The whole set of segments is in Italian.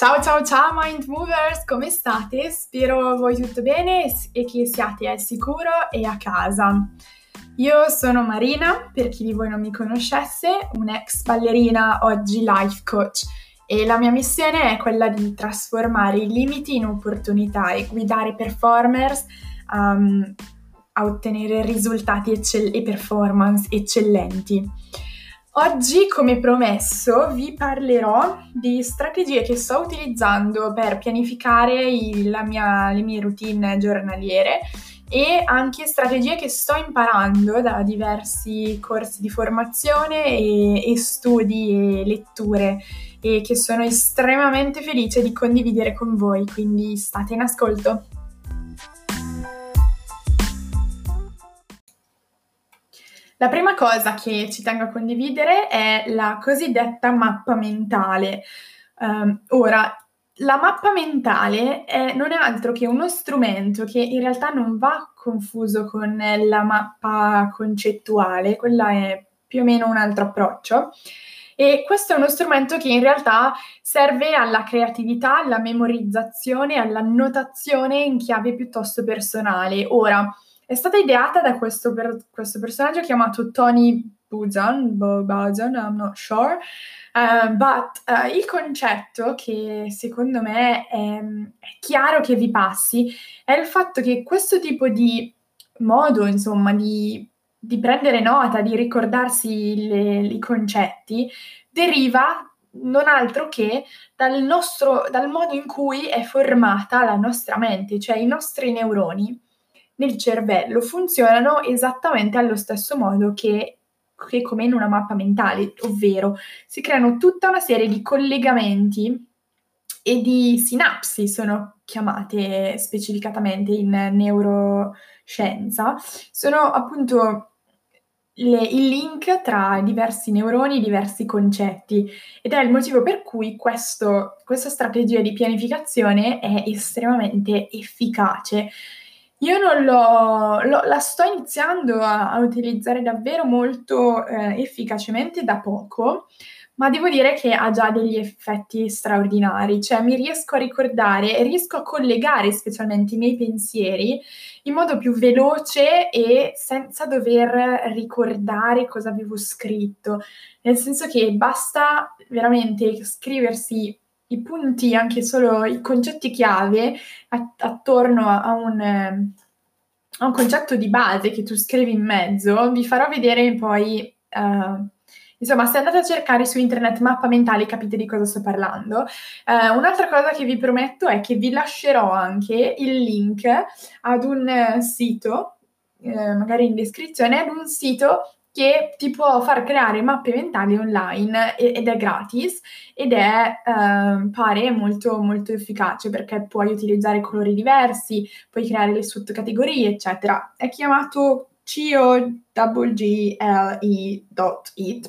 Ciao ciao ciao Mind Movers, come state? Spero voi tutto bene e che siate al sicuro e a casa. Io sono Marina, per chi di voi non mi conoscesse, un'ex ballerina, oggi life coach e la mia missione è quella di trasformare i limiti in opportunità e guidare performers um, a ottenere risultati eccell- e performance eccellenti. Oggi, come promesso, vi parlerò di strategie che sto utilizzando per pianificare il, mia, le mie routine giornaliere e anche strategie che sto imparando da diversi corsi di formazione e, e studi e letture e che sono estremamente felice di condividere con voi, quindi state in ascolto. La prima cosa che ci tengo a condividere è la cosiddetta mappa mentale. Um, ora, la mappa mentale è, non è altro che uno strumento che in realtà non va confuso con la mappa concettuale, quella è più o meno un altro approccio. E questo è uno strumento che in realtà serve alla creatività, alla memorizzazione, all'annotazione in chiave piuttosto personale. Ora, è stata ideata da questo, per, questo personaggio chiamato Tony Buzan, Buzan, I'm not sure, uh, but uh, il concetto che secondo me è, è, chiaro che vi passi è il fatto che questo tipo di modo, insomma, di, di prendere nota, di ricordarsi le, i concetti, deriva non altro che dal, nostro, dal modo in cui è formata la nostra mente, cioè i nostri neuroni nel cervello funzionano esattamente allo stesso modo che, che come in una mappa mentale, ovvero si creano tutta una serie di collegamenti e di sinapsi, sono chiamate specificatamente in neuroscienza, sono appunto le, il link tra diversi neuroni, diversi concetti ed è il motivo per cui questo, questa strategia di pianificazione è estremamente efficace io non l'ho, l'ho la sto iniziando a, a utilizzare davvero molto eh, efficacemente da poco, ma devo dire che ha già degli effetti straordinari, cioè mi riesco a ricordare e riesco a collegare specialmente i miei pensieri in modo più veloce e senza dover ricordare cosa avevo scritto, nel senso che basta veramente scriversi i punti, anche solo i concetti chiave attorno a un, a un, concetto di base che tu scrivi in mezzo, vi farò vedere poi. Uh, insomma, se andate a cercare su internet mappa mentale capite di cosa sto parlando. Uh, un'altra cosa che vi prometto è che vi lascerò anche il link ad un sito, uh, magari in descrizione, ad un sito che ti può far creare mappe mentali online ed è gratis ed è, eh, pare, molto, molto efficace perché puoi utilizzare colori diversi, puoi creare le sottocategorie, eccetera. È chiamato COGGLE.it,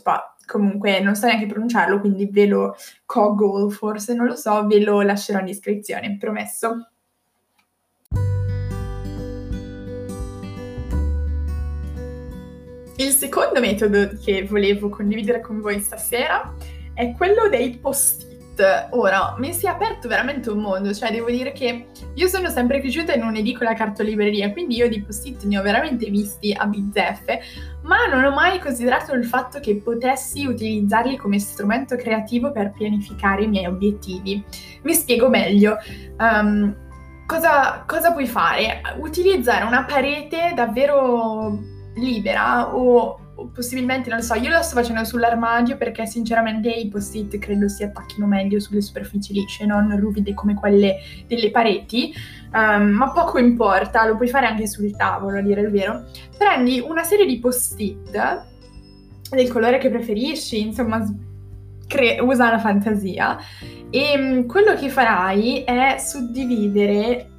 ma comunque non so neanche pronunciarlo, quindi ve lo Coggle, forse non lo so, ve lo lascerò in descrizione, promesso. Il secondo metodo che volevo condividere con voi stasera è quello dei post-it. Ora, mi si è aperto veramente un mondo, cioè devo dire che io sono sempre cresciuta in un'edicola cartolibreria, quindi io di post-it ne ho veramente visti a bizzeffe, ma non ho mai considerato il fatto che potessi utilizzarli come strumento creativo per pianificare i miei obiettivi. Mi spiego meglio. Um, cosa, cosa puoi fare? Utilizzare una parete davvero libera o, o, possibilmente, non lo so, io lo sto facendo sull'armadio perché sinceramente i post-it credo si attacchino meglio sulle superfici lisce, non ruvide come quelle delle pareti, um, ma poco importa, lo puoi fare anche sul tavolo a dire il vero. Prendi una serie di post-it del colore che preferisci, insomma, cre- usa la fantasia e um, quello che farai è suddividere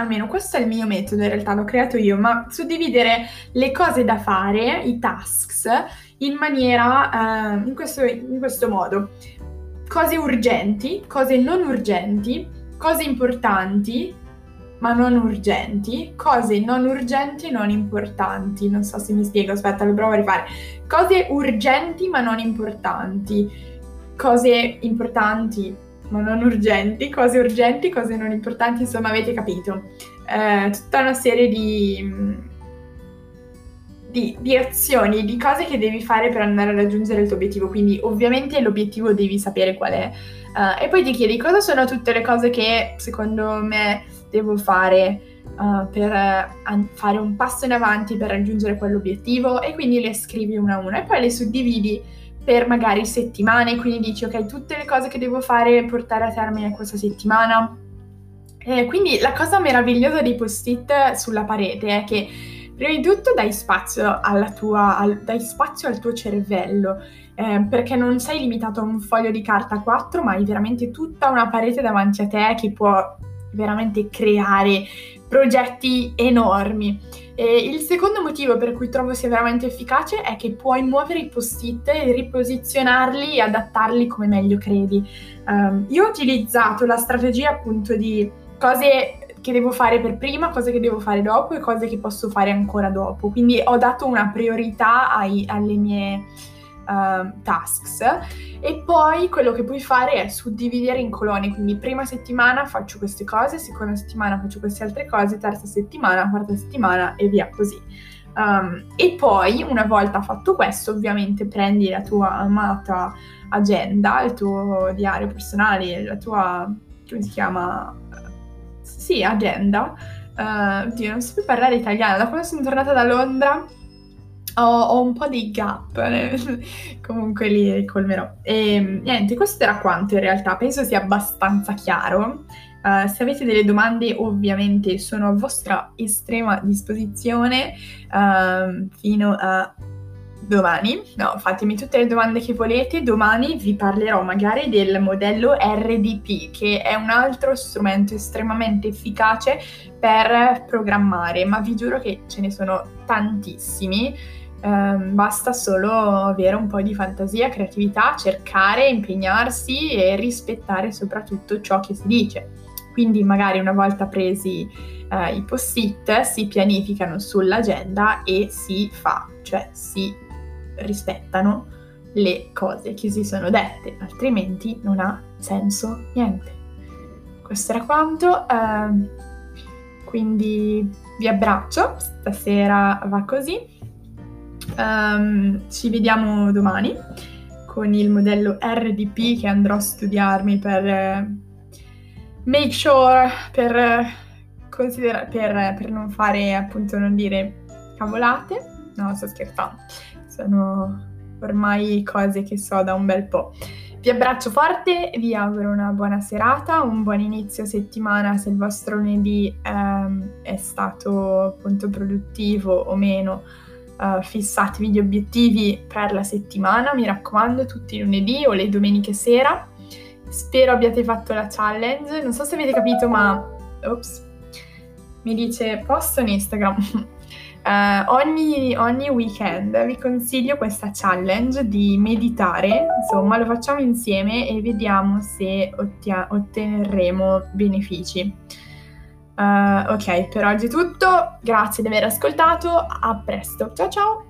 almeno questo è il mio metodo, in realtà l'ho creato io, ma suddividere le cose da fare, i tasks, in maniera, uh, in, questo, in questo modo. Cose urgenti, cose non urgenti, cose importanti, ma non urgenti, cose non urgenti e non importanti. Non so se mi spiego, aspetta, lo provo a rifare. Cose urgenti ma non importanti, cose importanti ma non urgenti, cose urgenti, cose non importanti, insomma avete capito. Eh, tutta una serie di di, di, azioni, di cose che devi fare per andare a raggiungere il tuo obiettivo. Quindi, ovviamente, l'obiettivo devi sapere qual è. Uh, e poi ti chiedi cosa sono tutte le cose che secondo me devo fare uh, per uh, fare un passo in avanti per raggiungere quell'obiettivo. E quindi le scrivi una a una e poi le suddividi per magari settimane. Quindi dici, ok, tutte le cose che devo fare portare a termine questa settimana. E quindi la cosa meravigliosa dei post-it sulla parete è che Prima di tutto dai spazio, tua, al, dai spazio al tuo cervello, eh, perché non sei limitato a un foglio di carta 4, ma hai veramente tutta una parete davanti a te che può veramente creare progetti enormi. E il secondo motivo per cui trovo sia veramente efficace è che puoi muovere i post-it e riposizionarli e adattarli come meglio credi. Um, io ho utilizzato la strategia appunto di cose che devo fare per prima, cose che devo fare dopo e cose che posso fare ancora dopo. Quindi ho dato una priorità ai, alle mie uh, tasks e poi quello che puoi fare è suddividere in colonne. Quindi prima settimana faccio queste cose, seconda settimana faccio queste altre cose, terza settimana, quarta settimana e via così. Um, e poi, una volta fatto questo, ovviamente prendi la tua amata agenda, il tuo diario personale, la tua, come si chiama, sì, agenda. Uh, oddio, non so più parlare italiano. Da quando sono tornata da Londra ho, ho un po' di gap. Comunque li ricolmerò. E niente, questo era quanto in realtà. Penso sia abbastanza chiaro. Uh, se avete delle domande, ovviamente sono a vostra estrema disposizione uh, fino a domani, no, fatemi tutte le domande che volete, domani vi parlerò magari del modello RDP, che è un altro strumento estremamente efficace per programmare, ma vi giuro che ce ne sono tantissimi. Um, basta solo avere un po' di fantasia, creatività, cercare, impegnarsi e rispettare soprattutto ciò che si dice. Quindi magari una volta presi uh, i post-it si pianificano sull'agenda e si fa, cioè si rispettano le cose che si sono dette, altrimenti non ha senso niente. Questo era quanto, eh, quindi vi abbraccio, stasera va così. Um, ci vediamo domani con il modello RDP che andrò a studiarmi per eh, make sure, per, eh, considera- per, per non fare appunto non dire cavolate. No, sto scherzando sono ormai cose che so da un bel po'. Vi abbraccio forte, vi auguro una buona serata, un buon inizio settimana se il vostro lunedì ehm, è stato appunto produttivo o meno. Uh, fissatevi gli obiettivi per la settimana, mi raccomando, tutti i lunedì o le domeniche sera. Spero abbiate fatto la challenge. Non so se avete capito, ma. Ops. Mi dice posto in Instagram. Uh, ogni, ogni, weekend vi consiglio questa challenge di meditare, insomma lo facciamo insieme e vediamo se ottia- otteneremo benefici. Uh, ok, per oggi è tutto, grazie di aver ascoltato, a presto, ciao ciao!